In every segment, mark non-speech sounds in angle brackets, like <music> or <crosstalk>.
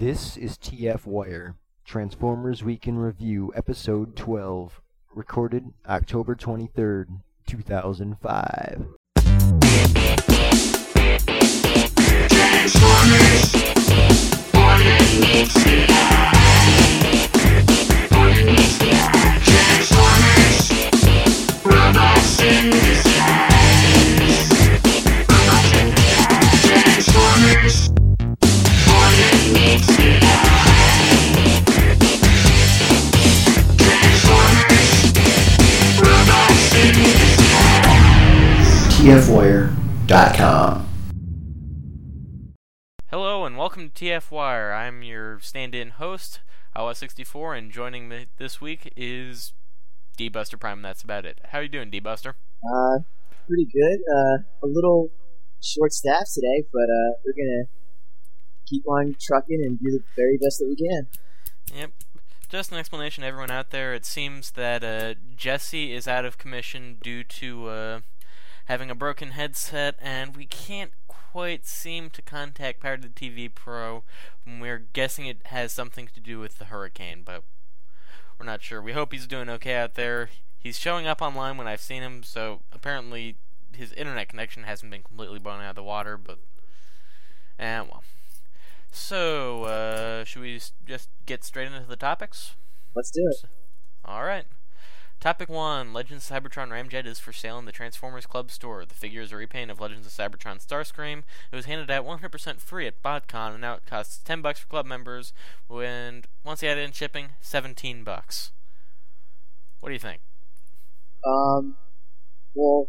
This is TF Wire, Transformers Week in Review, Episode 12, recorded October 23rd, 2005. TFWire.com. Hello and welcome to TF Wire. I'm your stand-in host, Awa64, and joining me this week is D Buster Prime. That's about it. How are you doing, D Buster? Uh, pretty good. Uh, a little short staffed today, but uh, we're gonna keep on trucking and do the very best that we can. Yep. Just an explanation to everyone out there. It seems that uh, Jesse is out of commission due to uh, having a broken headset, and we can't quite seem to contact Power to the TV Pro. We're guessing it has something to do with the hurricane, but we're not sure. We hope he's doing okay out there. He's showing up online when I've seen him, so apparently his internet connection hasn't been completely blown out of the water, but. And, well. So, uh, should we just get straight into the topics? Let's do it. Alright. Topic 1 Legends of Cybertron Ramjet is for sale in the Transformers Club store. The figure is a repaint of Legends of Cybertron Starscream. It was handed out 100% free at BotCon, and now it costs 10 bucks for club members, and once you add in shipping, 17 bucks. What do you think? Um, well,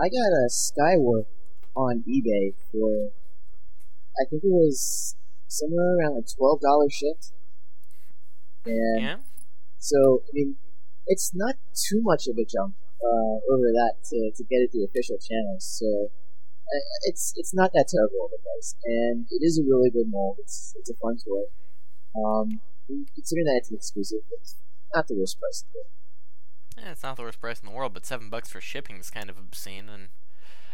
I got a Skywarp on eBay for, I think it was somewhere around like twelve dollars shipped. And Yeah? so, I mean, it's not too much of a jump uh, over that to, to get it the official channels. So uh, it's it's not that terrible of a price, and it is a really good mold. It's it's a fun toy. Um, considering that it's an exclusive, it's not the worst price. Yeah, it's not the worst price in the world, but 7 bucks for shipping is kind of obscene, and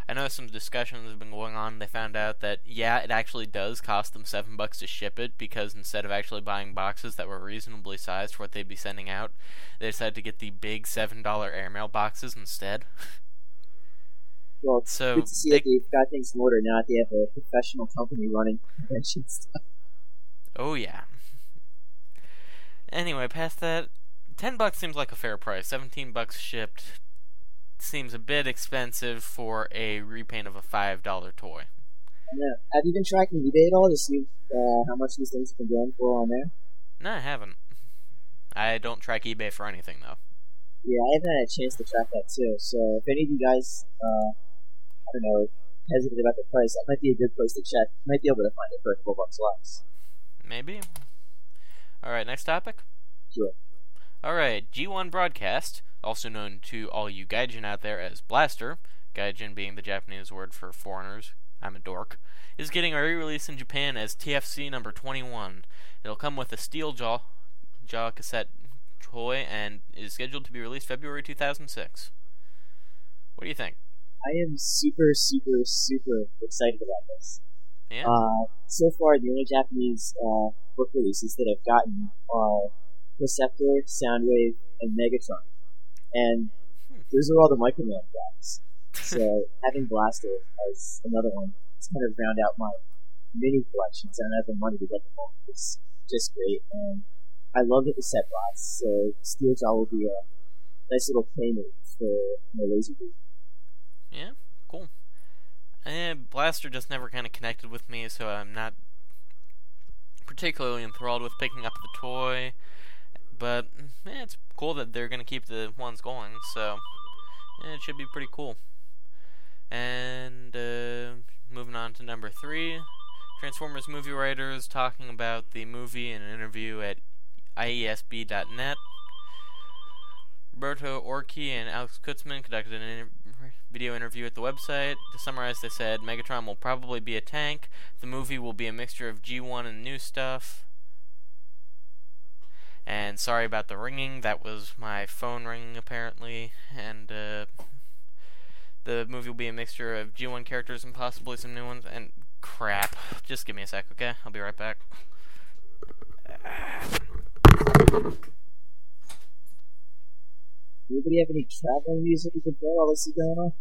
I know some discussions have been going on. They found out that yeah, it actually does cost them seven bucks to ship it because instead of actually buying boxes that were reasonably sized for what they'd be sending out, they decided to get the big seven dollar airmail boxes instead. Well, So good to see they- that they've got things in order now that they have a professional company running <laughs> convention stuff. Oh yeah. Anyway, past that, ten bucks seems like a fair price. Seventeen bucks shipped seems a bit expensive for a repaint of a five dollar toy. Yeah. Have you been tracking eBay at all to see uh, how much these things have been going for on there? No, I haven't. I don't track eBay for anything though. Yeah, I haven't had a chance to track that too. So if any of you guys, uh, I don't know, hesitant about the price, that might be a good place to check. You might be able to find it for a couple bucks less. Maybe. All right, next topic. Sure. All right, G1 Broadcast, also known to all you Gaijin out there as Blaster, Gaijin being the Japanese word for foreigners. I'm a dork. Is getting a re-release in Japan as TFC number 21. It'll come with a steel jaw, jaw cassette toy and is scheduled to be released February 2006. What do you think? I am super, super, super excited about this. Yeah. Uh, so far, the only Japanese uh, book releases that I've gotten are Perceptor, Soundwave, and Megatron. And those are all the Microman guys. So <laughs> having Blaster as another one to kind of round out my mini collection, so I don't have the money to get them all. It's just great. And I love the set box, so Steel Jaw will be a nice little playmate for my Laserbeak. Yeah, cool. Eh, Blaster just never kind of connected with me, so I'm not particularly enthralled with picking up the toy. But eh, it's cool that they're gonna keep the ones going, so eh, it should be pretty cool. And uh, moving on to number three, Transformers movie writers talking about the movie in an interview at IESB.net. Roberto Orci and Alex Kurtzman conducted an inter- video interview at the website. To summarize, they said Megatron will probably be a tank. The movie will be a mixture of G1 and new stuff. And sorry about the ringing, that was my phone ringing apparently, and uh, the movie will be a mixture of G1 characters and possibly some new ones, and crap. Just give me a sec, okay? I'll be right back. Anybody have any traveling music you can play while this is going on?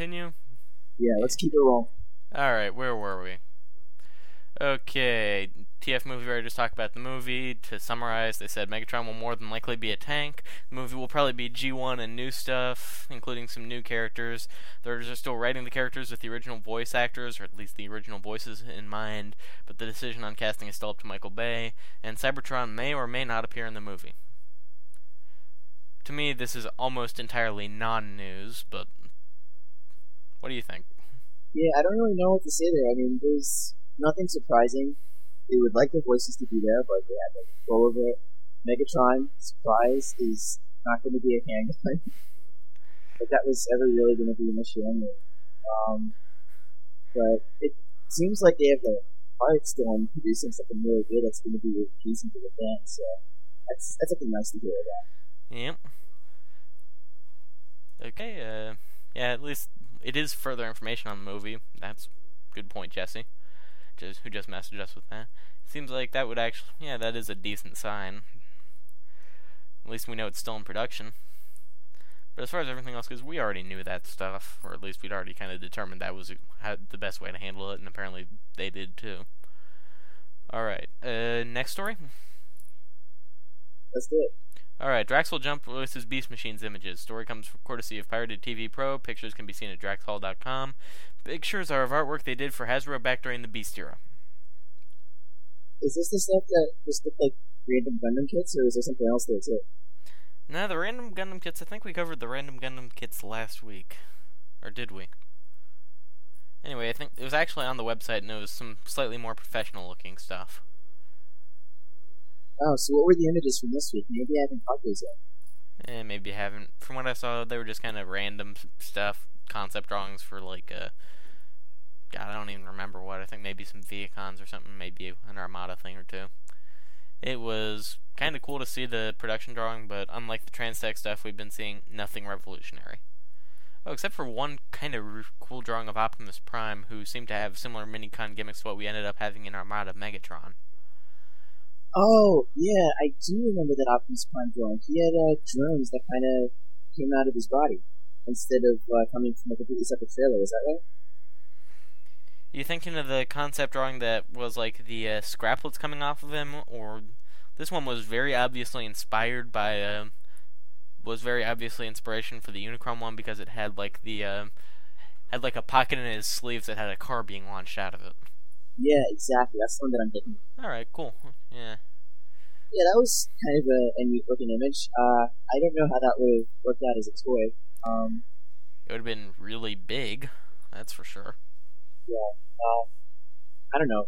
Continue? Yeah, let's keep it rolling. Alright, where were we? Okay, TF Movie Writers talk about the movie. To summarize, they said Megatron will more than likely be a tank. The movie will probably be G1 and new stuff, including some new characters. They're just still writing the characters with the original voice actors, or at least the original voices in mind, but the decision on casting is still up to Michael Bay, and Cybertron may or may not appear in the movie. To me, this is almost entirely non news, but what do you think? Yeah, I don't really know what to say there. I mean, there's nothing surprising. They would like the voices to be there, but they have no control over it. Megatron, surprise, is not going to be a handgun. <laughs> if that was ever really going to be an issue anyway. Um, but it seems like they have the heart still on producing something really good that's going to be appeasing to the fans. So that's that's something nice to hear about. Yep. Okay, uh, yeah, at least it is further information on the movie. That's good point, Jesse. Just who just messaged us with that. Seems like that would actually, yeah, that is a decent sign. At least we know it's still in production. But as far as everything else goes, we already knew that stuff, or at least we'd already kind of determined that was the best way to handle it, and apparently they did too. All right, uh, next story. Let's it. Alright, Draxhall Jump releases Beast Machines images. Story comes courtesy of Pirated TV Pro. Pictures can be seen at draxhall.com. Pictures are of artwork they did for Hasbro back during the Beast era. Is this the stuff that just looked like random Gundam kits, or is there something else there too? Now, the random Gundam kits, I think we covered the random Gundam kits last week. Or did we? Anyway, I think it was actually on the website and it was some slightly more professional looking stuff. Oh, so what were the images from this week? Maybe I haven't caught those yet. Eh, maybe I haven't. From what I saw, they were just kind of random stuff, concept drawings for like a. God, I don't even remember what. I think maybe some Vehicons or something, maybe an Armada thing or two. It was kind of cool to see the production drawing, but unlike the Transtech stuff, we've been seeing nothing revolutionary. Oh, except for one kind of r- cool drawing of Optimus Prime, who seemed to have similar minicon gimmicks to what we ended up having in Armada Megatron. Oh, yeah, I do remember that Optimus Prime drawing. He had uh, drones that kind of came out of his body instead of uh, coming from a completely separate trailer. Is that right? You thinking of the concept drawing that was like the uh, scraplets coming off of him, or this one was very obviously inspired by uh, was very obviously inspiration for the Unicron one because it had like the uh, had like a pocket in his sleeves that had a car being launched out of it. Yeah, exactly. That's the one that I'm thinking. All right, cool. Yeah. Yeah, that was kind of a, a neat looking image. Uh, I don't know how that would have worked out as a toy. Um, It would have been really big, that's for sure. yeah. Uh, I don't know.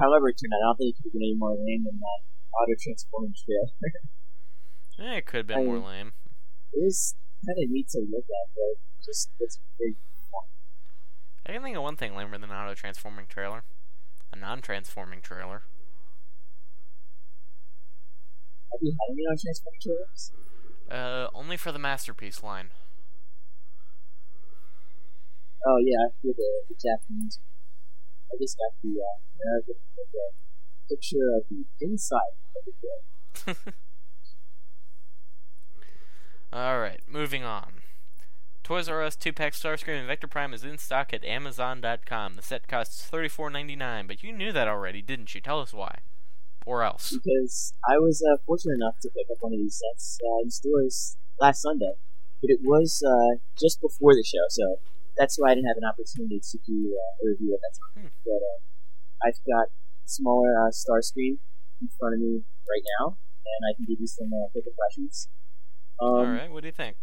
However it turned out, I don't think it could have been any more lame than that auto transforming trailer. <laughs> Eh, it could have been more I- lame. it was kind of neat to look at, but just it's very I can think of one thing lamer than an auto transforming trailer. A non transforming trailer. Have you had any auto transforming trailers? Uh, only for the masterpiece line. Oh yeah, I feel the, the Japanese. I just got the uh, American with picture of the inside of the trailer. <laughs> Alright, moving on. Toys R Us 2 pack Starscream and Vector Prime is in stock at Amazon.com. The set costs $34.99, but you knew that already, didn't you? Tell us why. Or else. because I was uh, fortunate enough to pick up one of these sets uh, in stores last Sunday, but it was uh, just before the show, so that's why I didn't have an opportunity to do uh, a review at that time. Hmm. But uh, I've got smaller uh, Starscream in front of me right now, and I can give you some uh, quick impressions. Um, Alright, what do you think?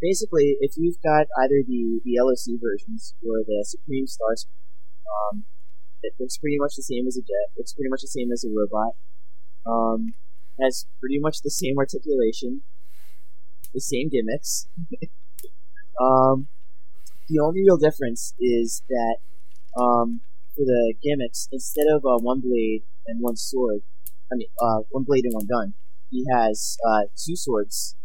Basically, if you've got either the, the LOC versions or the Supreme Starscream, um, it looks pretty much the same as a jet. Looks pretty much the same as a robot. Um, has pretty much the same articulation, the same gimmicks. <laughs> um, the only real difference is that um, for the gimmicks, instead of uh, one blade and one sword, I mean, uh, one blade and one gun, he has uh, two swords,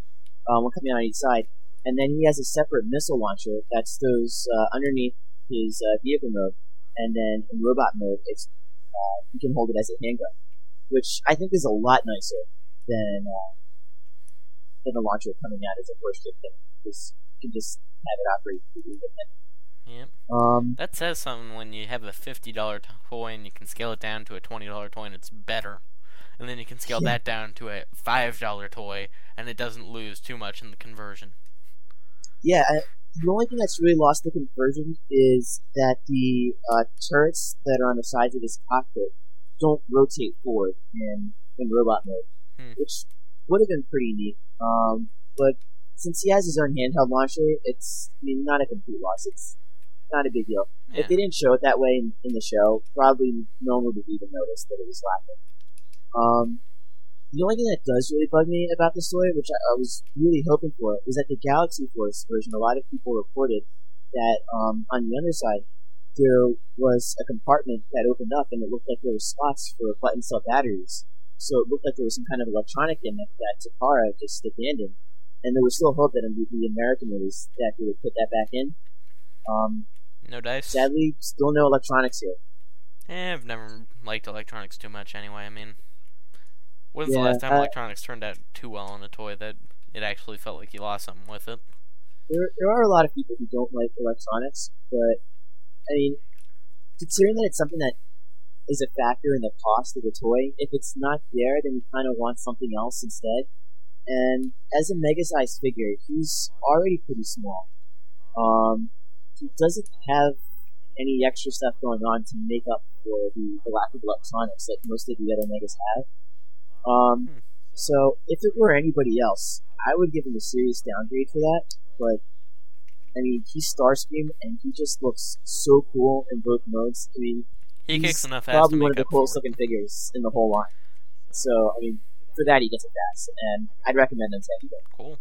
uh, one coming out on each side, and then he has a separate missile launcher that stows uh, underneath his uh, vehicle mode, and then in robot mode, it's uh, you can hold it as a handgun, which I think is a lot nicer than uh, than the launcher coming out as a force chip thing, because you can just have it operate completely independently. Yep. Um, That says something when you have a $50 toy and you can scale it down to a $20 toy and it's better. And then you can scale Yeah. that down to a $5 toy and it doesn't lose too much in the conversion. Yeah, I, the only thing that's really lost the conversion is that the uh, turrets that are on the sides of his cockpit don't rotate forward in in robot mode, Hmm. which would have been pretty neat. Um, but since he has his own handheld launcher, it's I mean not a complete loss. It's not a big deal. Yeah. If they didn't show it that way in, in the show, probably no one would have even noticed that it was lacking. Um, the only thing that does really bug me about the story, which I, I was really hoping for, is that the Galaxy Force version, a lot of people reported that um, on the underside there was a compartment that opened up and it looked like there were slots for button cell batteries. So it looked like there was some kind of electronic gimmick that Takara just abandoned. And there was still hope that in the, the American release that they would put that back in. Um, No dice? sadly, still no electronics here. Eh, I've never liked electronics too much anyway. I mean, when's the last time electronics turned out too well on a toy that it actually felt like you lost something with it? There, there are a lot of people who don't like electronics, but I mean, considering that it's something that is a factor in the cost of the toy, if it's not there, then you kind of want something else instead. And as a mega sized figure, he's already pretty small. Um, he doesn't have any extra stuff going on to make up for the, the lack of electronics that most of the other megas have. Um, Hmm. so if it were anybody else, I would give him a serious downgrade for that. But I mean, he's Starscream, and he just looks so cool in both modes. I mean, He he's kicks enough ass probably to one of the coolest looking figures in the whole line. So I mean, for that he gets a pass, and I'd recommend him to anybody. Cool.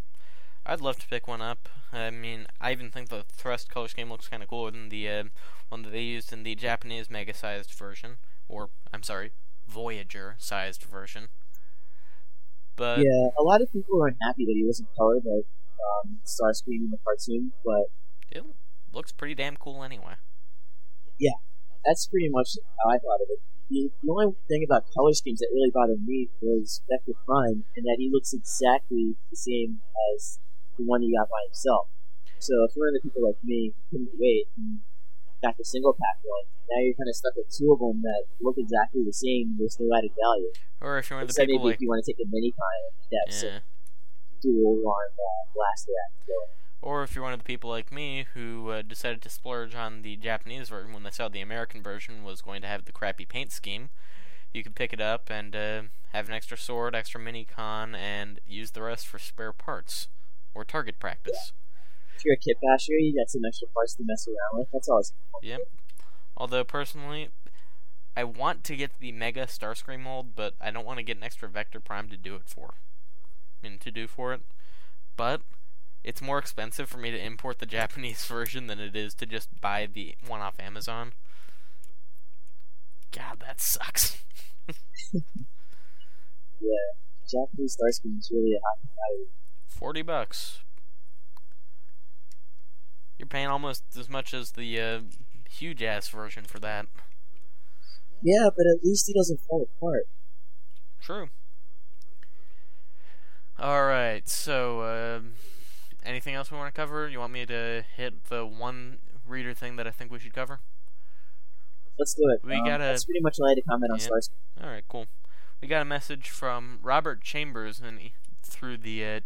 I'd love to pick one up. I mean, I even think the thrust color scheme looks kind of cooler than the uh, one that they used in the Japanese mega-sized version, or I'm sorry, Voyager-sized version. But yeah, a lot of people were unhappy that he wasn't colored like um, Starscream in the cartoon, but it looks pretty damn cool anyway. Yeah, that's pretty much how I thought of it. The, the only thing about color schemes that really bothered me was Vector Prime, and that he looks exactly the same as the one he got by himself. So if you're one of the people like me couldn't wait and got the single pack one, now you're kind of stuck with two of them that look exactly the same. There's no added value. Or if you're one of the people maybe like if you want to take the mini kind depth. yeah. dual arm uh, going. Or if you're one of the people like me who uh, decided to splurge on the Japanese version when they saw the American version was going to have the crappy paint scheme, you could pick it up and uh, have an extra sword, extra mini con, and use the rest for spare parts or target practice. If you're a kit basher, you got some extra parts to mess around with. That's always Yep. Although personally, I want to get the Mega Starscream mold, but I don't want to get an extra Vector Prime to do it for. I mean, to do for it. But it's more expensive for me to import the <laughs> Japanese version than it is to just buy the one off Amazon. God, that sucks. <laughs> yeah. Japanese Starscream is really a high value. 40 bucks. You're paying almost as much as the uh, huge ass version for that. Yeah, but at least he doesn't fall apart. True. Alright, so, uh, anything else we want to cover? You want me to hit the one reader thing that I think we should cover? Let's do it. We um, got a. That's pretty much all I had to comment on Yeah. Starscream. Alright, cool. We got a message from Robert Chambers and through the uh,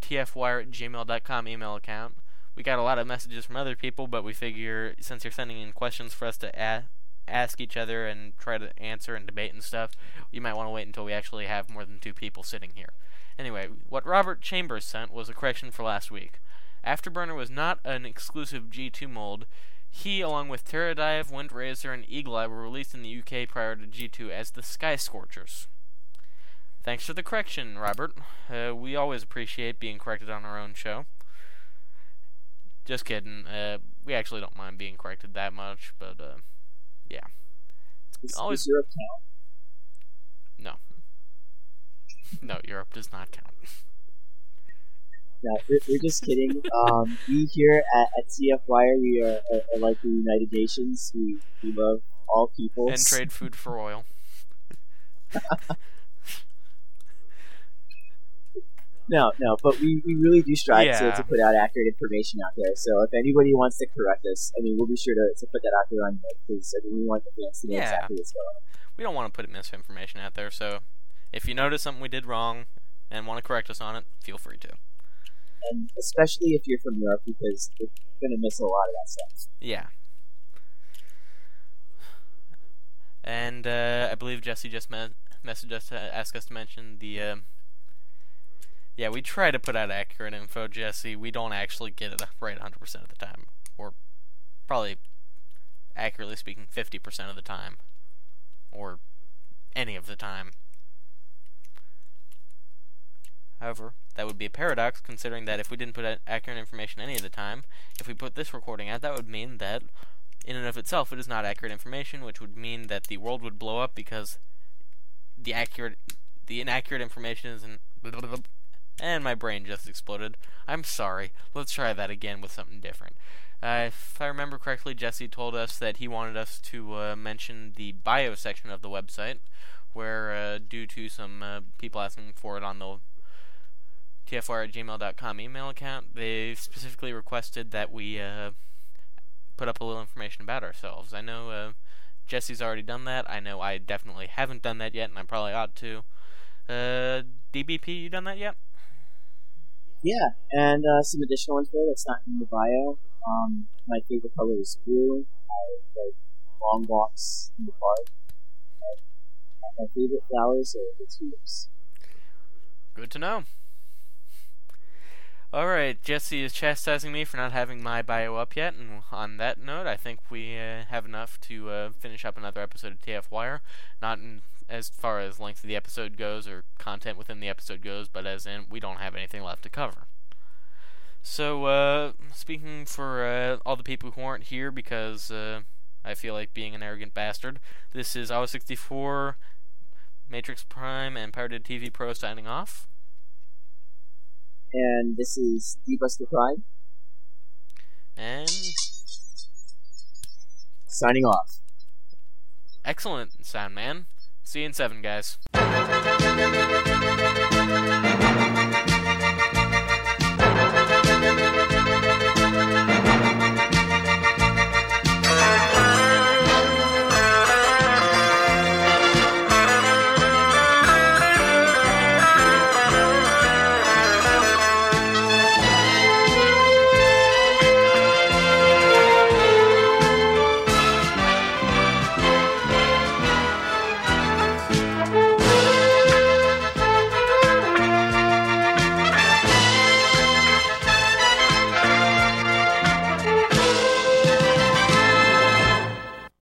tfwire at gmail.com email account. We got a lot of messages from other people, but we figure since you're sending in questions for us to a- ask each other and try to answer and debate and stuff, you might want to wait until we actually have more than two people sitting here. Anyway, what Robert Chambers sent was a correction for last week. Afterburner was not an exclusive G2 mold. He, along with Terradive, Windrazor, and Eagle Eye, were released in the UK prior to G2 as the Sky Scorchers. Thanks for the correction, Robert. Uh, we always appreciate being corrected on our own show. Just kidding. Uh, we actually don't mind being corrected that much, but uh, yeah. Is, Always- is Europe count? No. <laughs> No, Europe does not count. <laughs> No, we're, we're just kidding. Um, we here at, at TF Wire, we are, are, are like the United Nations. We, we love all people. And trade food for oil. <laughs> No, no, but we, we really do strive to, Yeah. to put out accurate information out there. So if anybody wants to correct us, I mean, we'll be sure to, to put that out there on there because I mean, we want the fans to know Yeah. exactly what's going on. We don't want to put misinformation out there, so if you notice something we did wrong and want to correct us on it, feel free to. And especially if you're from Europe because we're going to miss a lot of that stuff. Yeah. And uh, I believe Jesse just me- messaged us to ask us to mention the. um yeah, we try to put out accurate info, Jesse. We don't actually get it right 100% of the time. Or probably, accurately speaking, 50% of the time. Or any of the time. However, that would be a paradox considering that if we didn't put out accurate information any of the time, if we put this recording out, that would mean that, in and of itself, it is not accurate information, which would mean that the world would blow up because the accurate, the inaccurate information isn't. And my brain just exploded. I'm sorry. Let's try that again with something different. Uh, if I remember correctly, Jesse told us that he wanted us to uh, mention the bio section of the website, where, uh, due to some uh, people asking for it on the tfwire at gmail.com email account, they specifically requested that we uh, put up a little information about ourselves. I know uh, Jesse's already done that. I know I definitely haven't done that yet, and I probably ought to. DBP, you done that yet? Yeah, and uh, some additional info that's not in the bio. Um, my favorite color is blue. I like long walks in the park. My favorite flowers are the tulips. Good to know. Alright, Jesse is chastising me for not having my bio up yet, and on that note, I think we uh, have enough to uh, finish up another episode of TF Wire. Not in, as far as length of the episode goes, or content within the episode goes, but as in, we don't have anything left to cover. So, uh, speaking for uh, all the people who aren't here because uh, I feel like being an arrogant bastard, this is Awa64, Matrix Prime, and Pirated TV Pro signing off. And this is D-Buster Prime, And signing off. excellent sound, man. See you in seven, guys.